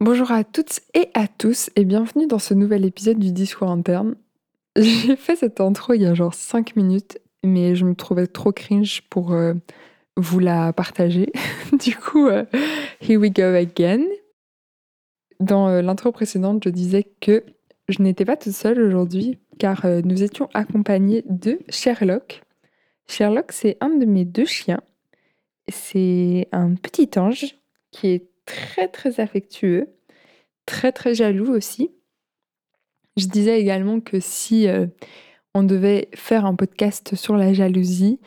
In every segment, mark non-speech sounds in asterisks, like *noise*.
Bonjour à toutes et à tous et bienvenue dans ce nouvel épisode du discours interne. *laughs* J'ai fait cette intro il y a genre 5 minutes, mais je me trouvais trop cringe pour euh, vous la partager. *laughs* du coup, euh, here we go again. Dans euh, l'intro précédente, je disais que je n'étais pas toute seule aujourd'hui car nous étions accompagnés de Sherlock. Sherlock, c'est un de mes deux chiens. C'est un petit ange qui est très très affectueux, très très jaloux aussi. Je disais également que si euh, on devait faire un podcast sur la jalousie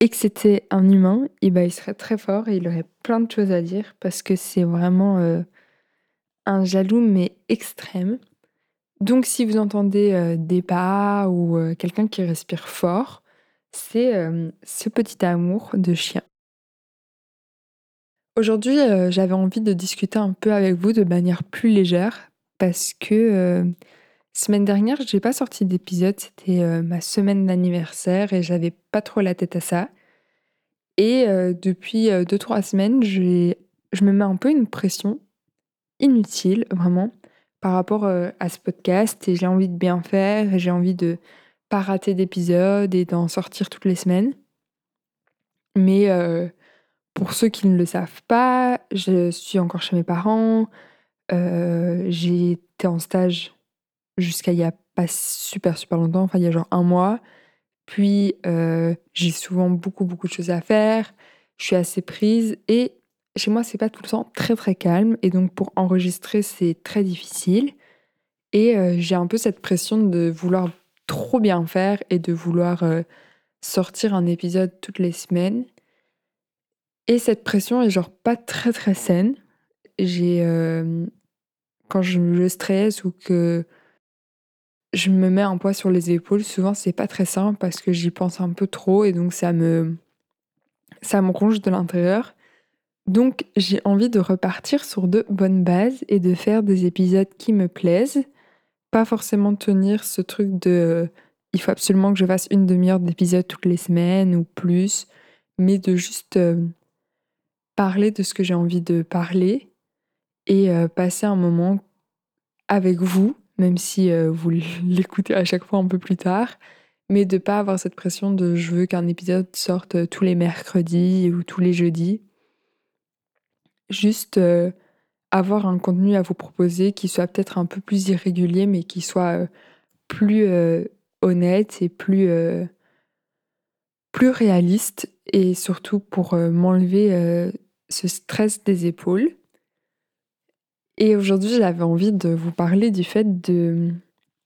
et que c'était un humain, eh ben, il serait très fort et il aurait plein de choses à dire parce que c'est vraiment euh, un jaloux mais extrême. Donc si vous entendez euh, des pas ou quelqu'un qui respire fort, c'est ce petit amour de chien. Aujourd'hui, euh, j'avais envie de discuter un peu avec vous de manière plus légère parce que euh, semaine dernière, j'ai pas sorti d'épisode, c'était euh, ma semaine d'anniversaire et j'avais pas trop la tête à ça. Et depuis 2-3 semaines, je me mets un peu une pression inutile, vraiment, par rapport à ce podcast et j'ai envie de bien faire j'ai envie de pas rater d'épisode et d'en sortir toutes les semaines. Mais pour ceux qui ne le savent pas, je suis encore chez mes parents. Euh, j'ai été en stage jusqu'à il y a pas super super longtemps, enfin il y a genre un mois. Puis euh, j'ai souvent beaucoup beaucoup de choses à faire. Je suis assez prise et chez moi c'est pas tout le temps très très calme et donc pour enregistrer c'est très difficile. Et euh, j'ai un peu cette pression de vouloir trop bien faire et de vouloir sortir un épisode toutes les semaines. Et cette pression est genre pas très très saine. J'ai euh, quand je me stresse ou que je me mets un poids sur les épaules, souvent c'est pas très simple parce que j'y pense un peu trop et donc ça me ça me ronge de l'intérieur. Donc j'ai envie de repartir sur de bonnes bases et de faire des épisodes qui me plaisent, pas forcément tenir ce truc de il faut absolument que je fasse une demi-heure d'épisode toutes les semaines ou plus, mais de juste euh, parler de ce que j'ai envie de parler et euh, passer un moment avec vous, même si euh, vous *laughs* l'écoutez à chaque fois un peu plus tard, mais de pas avoir cette pression de je veux qu'un épisode sorte tous les mercredis ou tous les jeudis. Juste euh, avoir un contenu à vous proposer qui soit peut-être un peu plus irrégulier, mais qui soit plus honnête et plus, plus réaliste, et surtout pour m'enlever ce stress des épaules. Et aujourd'hui, j'avais envie de vous parler du fait de,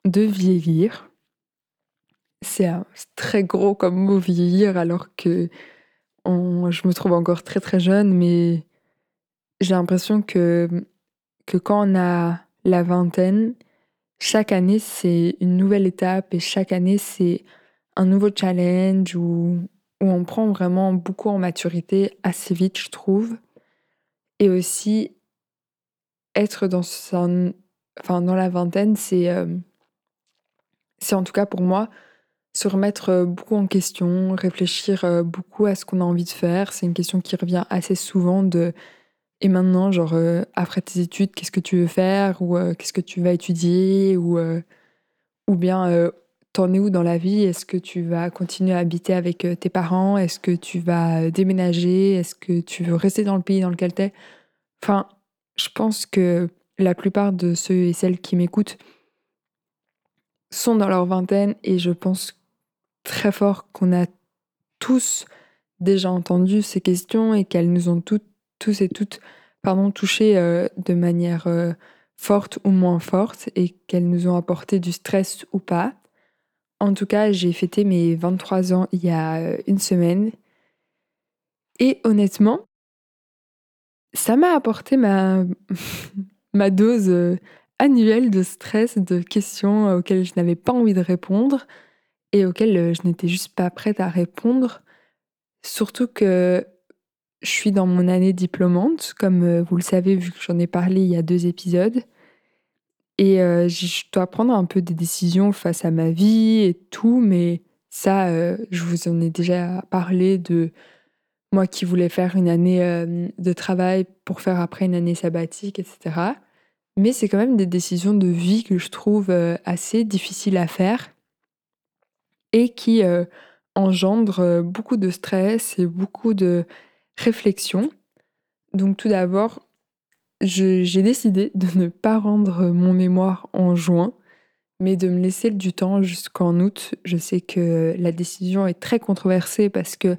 de vieillir. C'est très gros comme mot vieillir, alors que je me trouve encore très très jeune, mais j'ai l'impression que, que quand on a la vingtaine, chaque année c'est une nouvelle étape et chaque année c'est un nouveau challenge où, où on prend vraiment beaucoup en maturité assez vite, je trouve. Et aussi, être dans, la vingtaine, c'est, euh, c'est en tout cas pour moi, se remettre euh, beaucoup en question, réfléchir euh, beaucoup à ce qu'on a envie de faire. C'est une question qui revient assez souvent de et maintenant, genre, après tes études, qu'est-ce que tu veux faire? Ou qu'est-ce que tu vas étudier? Ou, ou bien t'en es où dans la vie? Est-ce que tu vas continuer à habiter avec euh, tes parents? Est-ce que tu vas euh, déménager? Est-ce que tu veux rester dans le pays dans lequel t'es? Enfin, je pense que la plupart de ceux et celles qui m'écoutent sont dans leur vingtaine et je pense très fort qu'on a tous déjà entendu ces questions et qu'elles nous ont toutes, tous et toutes pardon, touchés euh, de manière forte ou moins forte et qu'elles nous ont apporté du stress ou pas. En tout cas, j'ai fêté mes 23 ans il y a euh, une semaine. Et honnêtement, ça m'a apporté ma, *laughs* dose euh, annuelle de stress, de questions auxquelles je n'avais pas envie de répondre et auxquelles euh, je n'étais juste pas prête à répondre. Surtout que je suis dans mon année diplômante, comme vous le savez vu que j'en ai parlé il y a deux épisodes. Et euh, je dois prendre un peu des décisions face à ma vie et tout, mais ça, euh, je vous en ai déjà parlé de moi qui voulais faire une année de travail pour faire après une année sabbatique, etc. Mais c'est quand même des décisions de vie que je trouve assez difficiles à faire et qui engendrent beaucoup de stress et beaucoup de réflexion. Donc tout d'abord, j'ai décidé de ne pas rendre mon mémoire en juin, mais de me laisser du temps jusqu'en août. Je sais que la décision est très controversée parce que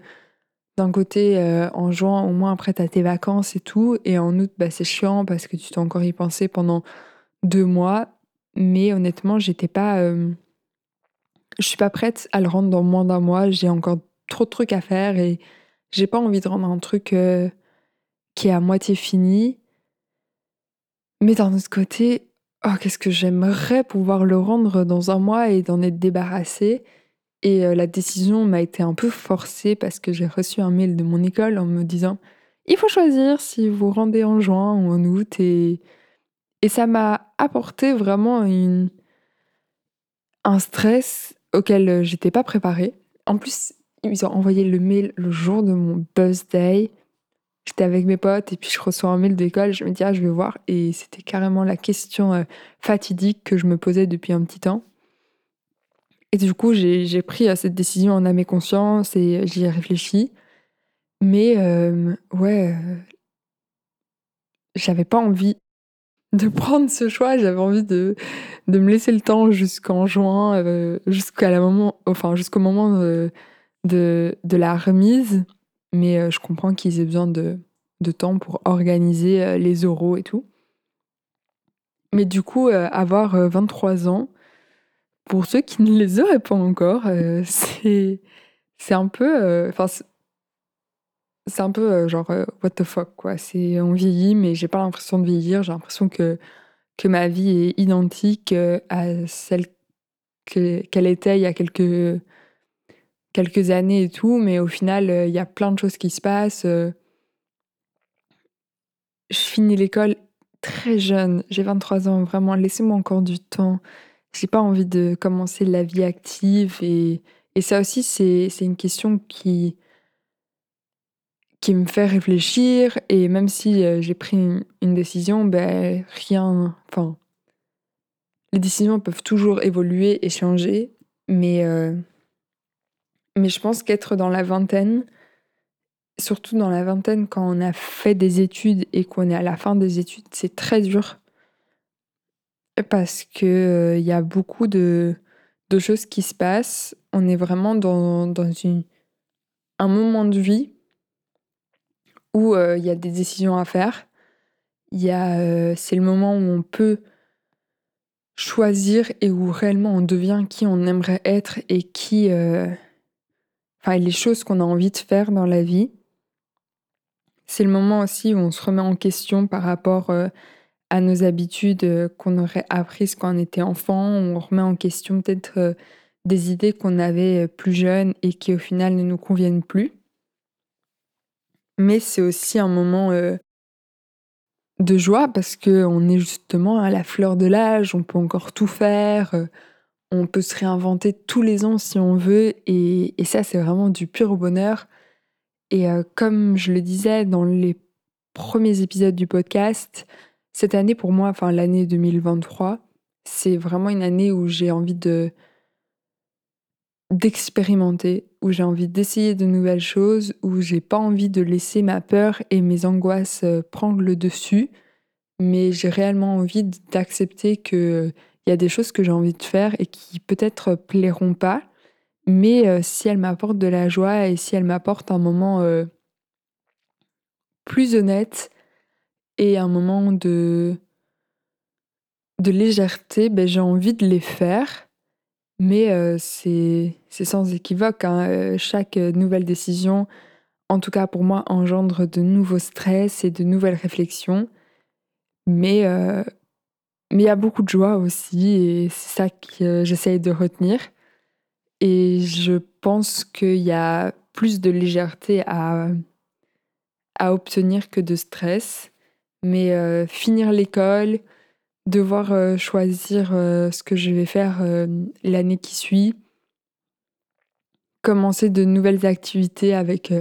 d'un côté, euh, en juin, au moins après, tu as tes vacances et tout, et en août, bah, c'est chiant parce que tu t'es encore y pensé pendant deux mois. Mais honnêtement, j'étais pas. Euh, je suis pas prête à le rendre dans moins d'un mois. J'ai encore trop de trucs à faire et j'ai pas envie de rendre un truc euh, qui est à moitié fini. Mais d'un autre côté, oh, qu'est-ce que j'aimerais pouvoir le rendre dans un mois et d'en être débarrassée. Et euh, la décision m'a été un peu forcée parce que j'ai reçu un mail de mon école en me disant il faut choisir si vous rendez en juin ou en août. Et, ça m'a apporté vraiment un stress auquel j'étais pas préparée. En plus, ils ont envoyé le mail le jour de mon birthday. J'étais avec mes potes et puis je reçois un mail d'école, je me dis ah je vais voir et c'était carrément la question euh, fatidique que je me posais depuis un petit temps. Et du coup j'ai pris euh, cette décision en âme et conscience et j'y ai réfléchi. Mais euh, ouais, j'avais pas envie de *laughs* prendre ce choix, j'avais envie de, de me laisser le temps jusqu'en juin, jusqu'à moment, enfin jusqu'au moment de, de la remise. Mais euh, je comprends qu'ils aient besoin de, de, temps pour organiser euh, les oraux et tout. Mais du coup, euh, avoir 23 ans, pour ceux qui ne les auraient pas encore, *laughs* c'est c'est un peu enfin c'est un peu genre what the fuck quoi c'est on vieillit mais j'ai pas l'impression de vieillir j'ai l'impression que que ma vie est identique à celle qu'elle était il y a quelques quelques années et tout, mais au final, euh, il y a plein de choses qui se passent. Euh. Je finis l'école très jeune, j'ai 23 ans, vraiment, laissez-moi encore du temps. J'ai pas envie de commencer la vie active et, et ça aussi, c'est une question qui, qui me fait réfléchir et même si euh, j'ai pris une, décision, ben rien, enfin, les décisions peuvent toujours évoluer et changer, mais mais je pense qu'être dans la vingtaine, surtout dans la vingtaine quand on a fait des études et qu'on est à la fin des études, c'est très dur. Parce qu'il euh, y a beaucoup de, de, choses qui se passent. On est vraiment dans, dans une, un moment de vie où euh, il y a des décisions à faire. Euh, c'est le moment où on peut choisir et où réellement on devient qui on aimerait être et qui enfin les choses qu'on a envie de faire dans la vie. C'est le moment aussi où on se remet en question par rapport euh, à nos habitudes euh, qu'on aurait apprises quand on était enfant. On remet en question peut-être euh, des idées qu'on avait plus jeunes et qui au final ne nous conviennent plus. Mais c'est aussi un moment de joie parce qu'on est justement à la fleur de l'âge, on peut encore tout faire on peut se réinventer tous les ans si on veut, et, ça, c'est vraiment du pur bonheur. Et euh, comme je le disais dans les premiers épisodes du podcast, cette année pour moi, enfin l'année 2023, c'est vraiment une année où j'ai envie de d'expérimenter, où j'ai envie d'essayer de nouvelles choses, où j'ai pas envie de laisser ma peur et mes angoisses euh, prendre le dessus, mais j'ai réellement envie d'accepter que il y a des choses que j'ai envie de faire et qui peut-être plairont pas, mais euh, si elles m'apportent de la joie et si elles m'apportent un moment euh, plus honnête et un moment de, de légèreté, ben, j'ai envie de les faire. Mais euh, c'est sans équivoque. Hein. Chaque nouvelle décision, en tout cas pour moi, engendre de nouveaux stress et de nouvelles réflexions. Mais mais il y a beaucoup de joie aussi et c'est ça que j'essaye de retenir. Et je pense qu'il y a plus de légèreté à, à obtenir que de stress. Mais euh, finir l'école, devoir euh, choisir euh, ce que je vais faire l'année qui suit, commencer de nouvelles activités avec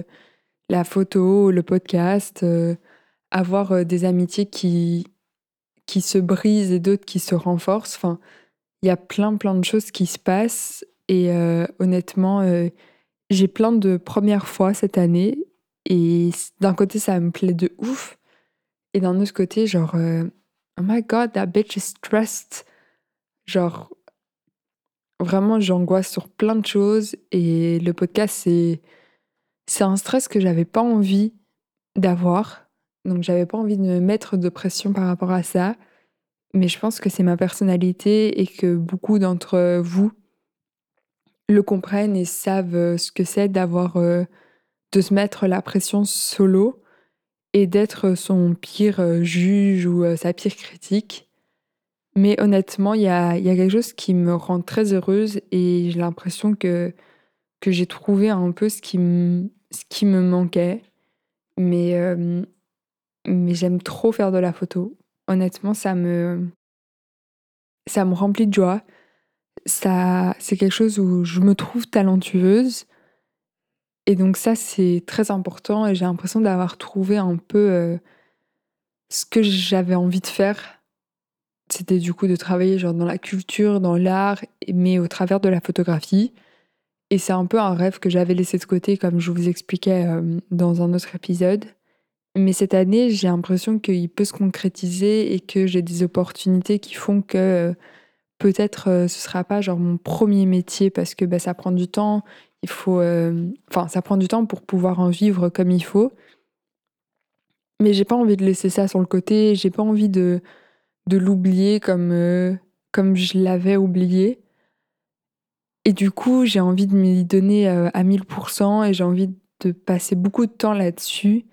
la photo, le podcast, avoir, des amitiés qui qui se brisent et d'autres qui se renforcent. Enfin, il y a plein, plein de choses qui se passent et honnêtement, j'ai plein de premières fois cette année et d'un côté, ça me plaît de ouf et d'un autre côté, genre, «Oh my god, that bitch is stressed». Genre, vraiment, j'angoisse sur plein de choses et le podcast, c'est c'est un stress que j'avais pas envie d'avoir. Donc j'avais pas envie de me mettre de pression par rapport à ça. Mais je pense que c'est ma personnalité et que beaucoup d'entre vous le comprennent et savent euh, ce que c'est d'avoir euh, de se mettre la pression solo et d'être son pire euh, juge ou sa pire critique. Mais honnêtement, il y a, y a, quelque chose qui me rend très heureuse et j'ai l'impression que, que j'ai trouvé un peu ce qui, me, ce qui me manquait. Mais, mais j'aime trop faire de la photo. Honnêtement, ça me, ça me remplit de joie. Ça, c'est quelque chose où je me trouve talentueuse. Et donc ça, c'est très important et j'ai l'impression d'avoir trouvé un peu euh, ce que j'avais envie de faire. C'était du coup de travailler genre dans la culture, dans l'art, mais au travers de la photographie. Et c'est un peu un rêve que j'avais laissé de côté, comme je vous expliquais euh, dans un autre épisode. Mais cette année, j'ai l'impression qu'il peut se concrétiser et que j'ai des opportunités qui font que euh, peut-être euh, ce sera pas genre mon premier métier parce que bah, ça prend du temps. Il faut, euh, enfin, ça prend du temps pour pouvoir en vivre comme il faut. Mais j'ai pas envie de laisser ça sur le côté. J'ai pas envie de de l'oublier comme comme je l'avais oublié. Et du coup, j'ai envie de m'y donner à 1000% et j'ai envie de passer beaucoup de temps là-dessus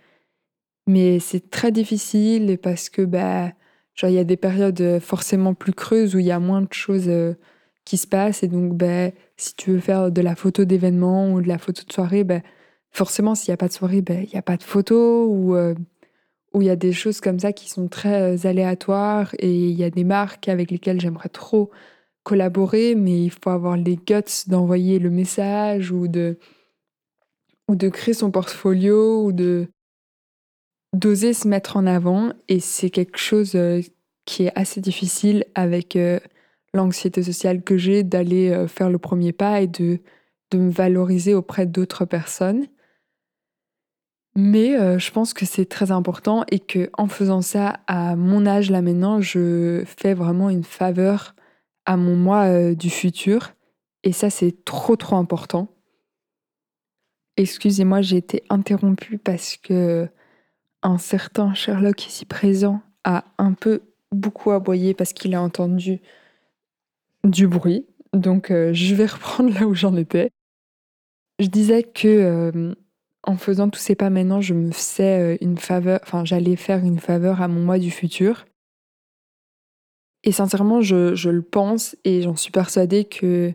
mais c'est très difficile parce que, bah, genre, il y a des périodes forcément plus creuses où il y a moins de choses qui se passent. Et donc, bah, si tu veux faire de la photo d'événement ou de la photo de soirée, bah, forcément, s'il n'y a pas de soirée, bah, il n'y a pas de photo ou où il y a des choses comme ça qui sont très aléatoires et il y a des marques avec lesquelles j'aimerais trop collaborer, mais il faut avoir les guts d'envoyer le message ou de, ou de créer son portfolio ou de, d'oser se mettre en avant et c'est quelque chose euh, qui est assez difficile avec euh, l'anxiété sociale que j'ai d'aller euh, faire le premier pas et de, de me valoriser auprès d'autres personnes. Mais je pense que c'est très important et que en faisant ça à mon âge là maintenant, je fais vraiment une faveur à mon moi du futur et ça c'est trop trop important. Excusez-moi, j'ai été interrompue parce que un certain Sherlock ici présent a un peu beaucoup aboyé parce qu'il a entendu du bruit. Donc euh, je vais *laughs* reprendre là où j'en étais. Je disais que euh, en faisant tous ces pas maintenant, je me faisais euh, une faveur, enfin j'allais faire une faveur à mon moi du futur. Et sincèrement, je, le pense et j'en suis persuadée que,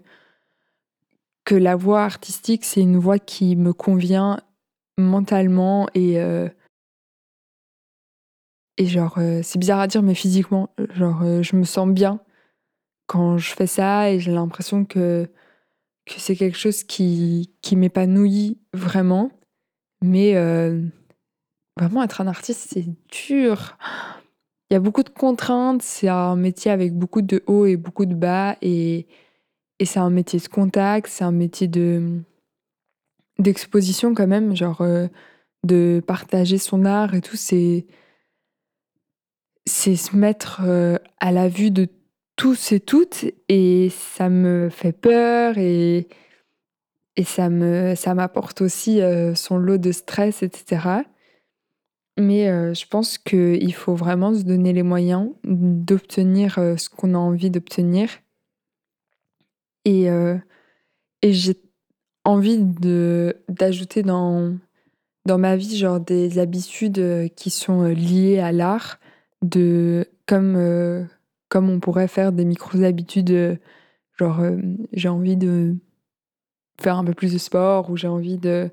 que la voix artistique, c'est une voix qui me convient mentalement et, et genre, euh, c'est bizarre à dire, mais physiquement, genre, euh, je me sens bien quand je fais ça et j'ai l'impression que, que c'est quelque chose qui, qui m'épanouit vraiment. Mais euh, vraiment, être un artiste, c'est dur. Il y a beaucoup de contraintes, c'est un métier avec beaucoup de hauts et beaucoup de bas et, et c'est un métier de contact, c'est un métier de d'exposition quand même, genre de partager son art et tout, c'est c'est se mettre euh, à la vue de tous et toutes et ça me fait peur et, et ça me ça m'apporte aussi euh, son lot de stress, etc. Mais euh, je pense qu'il faut vraiment se donner les moyens d'obtenir ce qu'on a envie d'obtenir. Et, et j'ai envie de d'ajouter dans, dans ma vie genre des habitudes qui sont liées à l'art de comme, euh, comme on pourrait faire des micro-habitudes, euh, genre euh, j'ai envie de faire un peu plus de sport ou j'ai envie de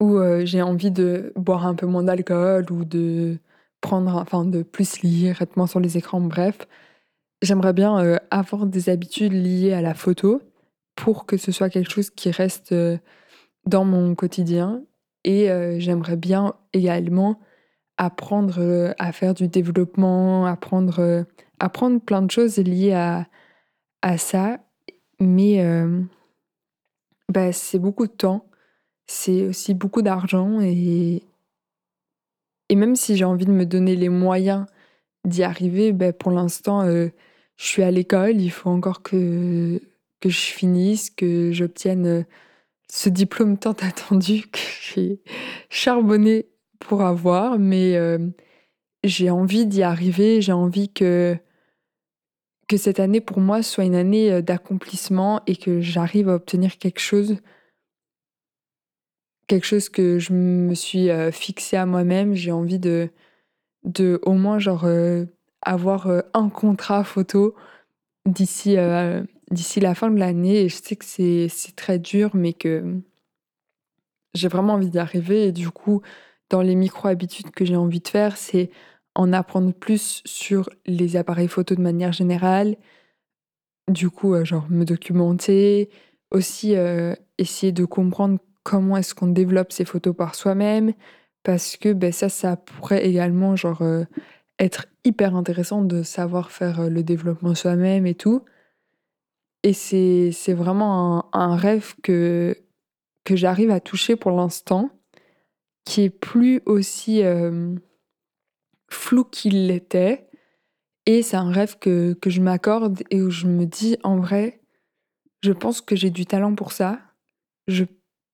ou j'ai envie de boire un peu moins d'alcool ou de prendre enfin de plus lire, être moins sur les écrans, bref. J'aimerais bien avoir des habitudes liées à la photo pour que ce soit quelque chose qui reste dans mon quotidien. Et j'aimerais bien également apprendre à faire du développement, apprendre, apprendre plein de choses liées à, à ça. Mais bah, c'est beaucoup de temps, c'est aussi beaucoup d'argent et, et même si j'ai envie de me donner les moyens d'y arriver, bah, pour l'instant, je suis à l'école, il faut encore que, que je finisse, que j'obtienne ce diplôme tant *laughs* attendu j'ai charbonné pour avoir, mais j'ai envie d'y arriver, j'ai envie que, que cette année pour moi soit une année d'accomplissement et que j'arrive à obtenir quelque chose, quelque chose que je me suis fixé à moi-même. J'ai envie de, de au moins genre avoir un contrat photo d'ici d'ici la fin de l'année. Et je sais que c'est très dur, mais que j'ai vraiment envie d'y arriver. Et du coup, dans les micro-habitudes que j'ai envie de faire, c'est en apprendre plus sur les appareils photo de manière générale. Du coup, euh, genre me documenter, aussi euh, essayer de comprendre comment est-ce qu'on développe ces photos par soi-même, parce que ben, ça, ça pourrait également genre euh, être hyper intéressant de savoir faire le développement soi-même et tout. Et c'est vraiment un, rêve que, que j'arrive à toucher pour l'instant, qui est plus aussi flou qu'il l'était. Et c'est un rêve que, que je m'accorde et où je me dis, en vrai, je pense que j'ai du talent pour ça. Je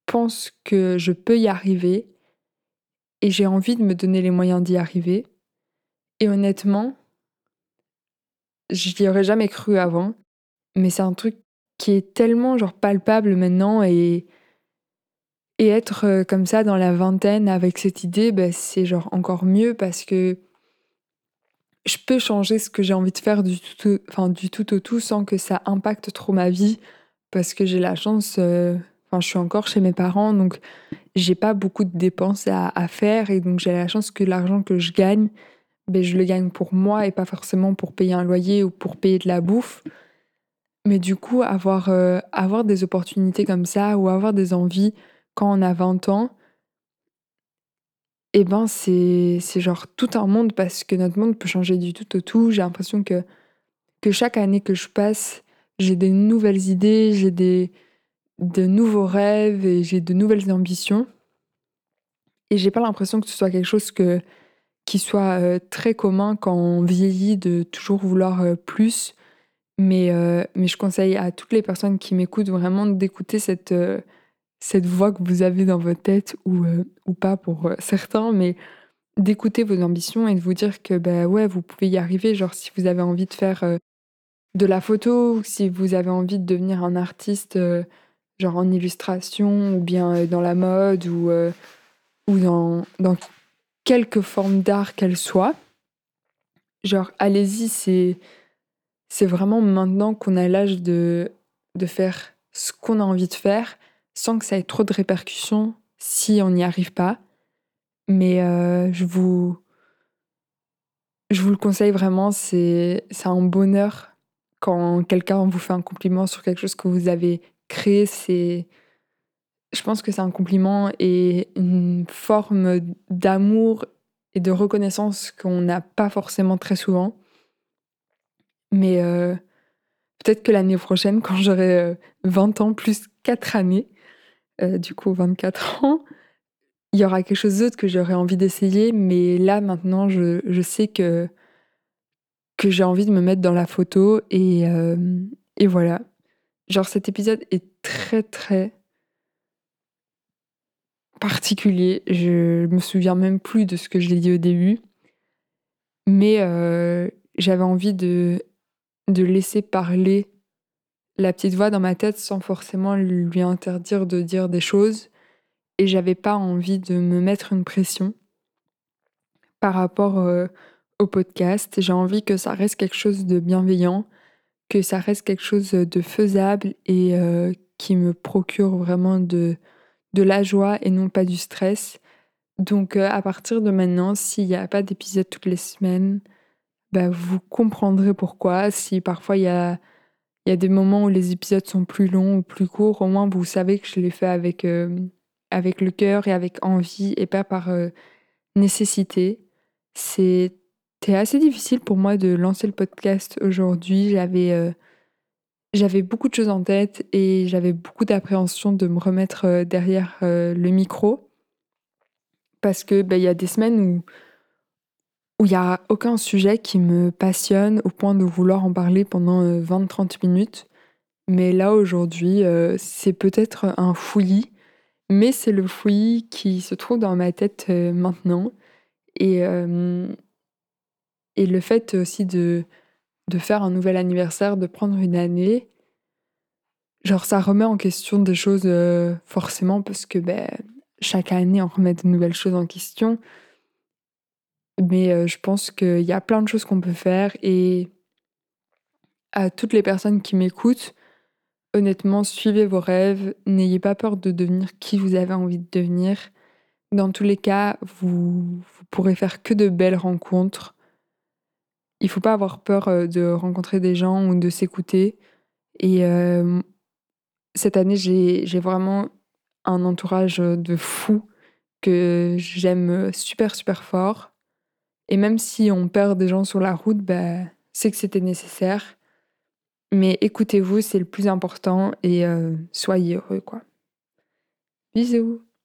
pense que je peux y arriver. Et j'ai envie de me donner les moyens d'y arriver. Et honnêtement, je n'y aurais jamais cru avant. Mais c'est un truc qui est tellement genre palpable maintenant et, et être euh, comme ça dans la vingtaine avec cette idée, bah, c'est genre encore mieux parce que je peux changer ce que j'ai envie de faire du tout, enfin, du tout au tout sans que ça impacte trop ma vie parce que j'ai la chance, euh, enfin, je suis encore chez mes parents donc j'ai pas beaucoup de dépenses à, faire et donc j'ai la chance que l'argent que je gagne, ben, je le gagne pour moi et pas forcément pour payer un loyer ou pour payer de la bouffe. Mais du coup, avoir, euh, avoir des opportunités comme ça ou avoir des envies quand on a 20 ans, eh ben c'est c'est genre tout un monde parce que notre monde peut changer du tout au tout. J'ai l'impression que, que chaque année que je passe, j'ai des nouvelles idées, j'ai des de nouveaux rêves et j'ai de nouvelles ambitions. Et j'ai pas l'impression que ce soit quelque chose que, qui soit euh, très commun quand on vieillit de toujours vouloir euh, plus. Mais, euh, mais je conseille à toutes les personnes qui m'écoutent vraiment d'écouter cette, cette voix que vous avez dans votre tête ou, euh, ou pas pour euh, certains, mais d'écouter vos ambitions et de vous dire que bah ouais, vous pouvez y arriver. Genre si vous avez envie de faire euh, de la photo, si vous avez envie de devenir un artiste, genre en illustration ou bien dans la mode ou, ou dans, dans quelque forme d'art qu'elle soit, genre allez-y, c'est c'est vraiment maintenant qu'on a l'âge de, de faire ce qu'on a envie de faire sans que ça ait trop de répercussions si on n'y arrive pas. Mais euh, je vous je vous le conseille vraiment, c'est un bonheur quand quelqu'un vous fait un compliment sur quelque chose que vous avez créé. Je pense que c'est un compliment et une forme d'amour et de reconnaissance qu'on n'a pas forcément très souvent. Mais euh, peut-être que l'année prochaine, quand j'aurai 20 euh, ans plus 4 années, euh, du coup 24 *laughs* ans, il y aura quelque chose d'autre que j'aurais envie d'essayer, mais là maintenant je, sais que, que j'ai envie de me mettre dans la photo et, euh, et voilà. Genre cet épisode est très très particulier. Je me souviens même plus de ce que je l'ai dit au début, mais euh, j'avais envie de, de laisser parler la petite voix dans ma tête sans forcément lui interdire de dire des choses. Et j'avais pas envie de me mettre une pression par rapport euh, au podcast. J'ai envie que ça reste quelque chose de bienveillant, que ça reste quelque chose de faisable et euh, qui me procure vraiment de, de la joie et non pas du stress. Donc euh, à partir de maintenant, s'il n'y a pas d'épisode toutes les semaines, bah, vous comprendrez pourquoi. Si parfois il y a il y a des moments où les épisodes sont plus longs ou plus courts, au moins vous savez que je les fais avec, euh, avec le cœur et avec envie et pas par euh, nécessité. C'était assez difficile pour moi de lancer le podcast aujourd'hui. J'avais euh, j'avais beaucoup de choses en tête et j'avais beaucoup d'appréhension de me remettre derrière le micro parce que ben, il y a des semaines où où il n'y a aucun sujet qui me passionne au point de vouloir en parler pendant 20-30 euh, minutes. Mais là, aujourd'hui, euh, c'est peut-être un fouillis, mais c'est le fouillis qui se trouve dans ma tête euh, maintenant. Et, et le fait aussi de, de faire un nouvel anniversaire, de prendre une année, genre ça remet en question des choses forcément parce que ben, chaque année on remet de nouvelles choses en question. Mais euh, je pense qu'il y a plein de choses qu'on peut faire et à toutes les personnes qui m'écoutent, honnêtement, suivez vos rêves, n'ayez pas peur de devenir qui vous avez envie de devenir. Dans tous les cas, vous, vous pourrez faire que de belles rencontres. Il faut pas avoir peur euh, de rencontrer des gens ou de s'écouter. Et euh, cette année, j'ai vraiment un entourage de fous que j'aime super super fort. Et même si on perd des gens sur la route, bah, c'est que c'était nécessaire. Mais écoutez-vous, c'est le plus important et euh, soyez heureux, quoi. Bisous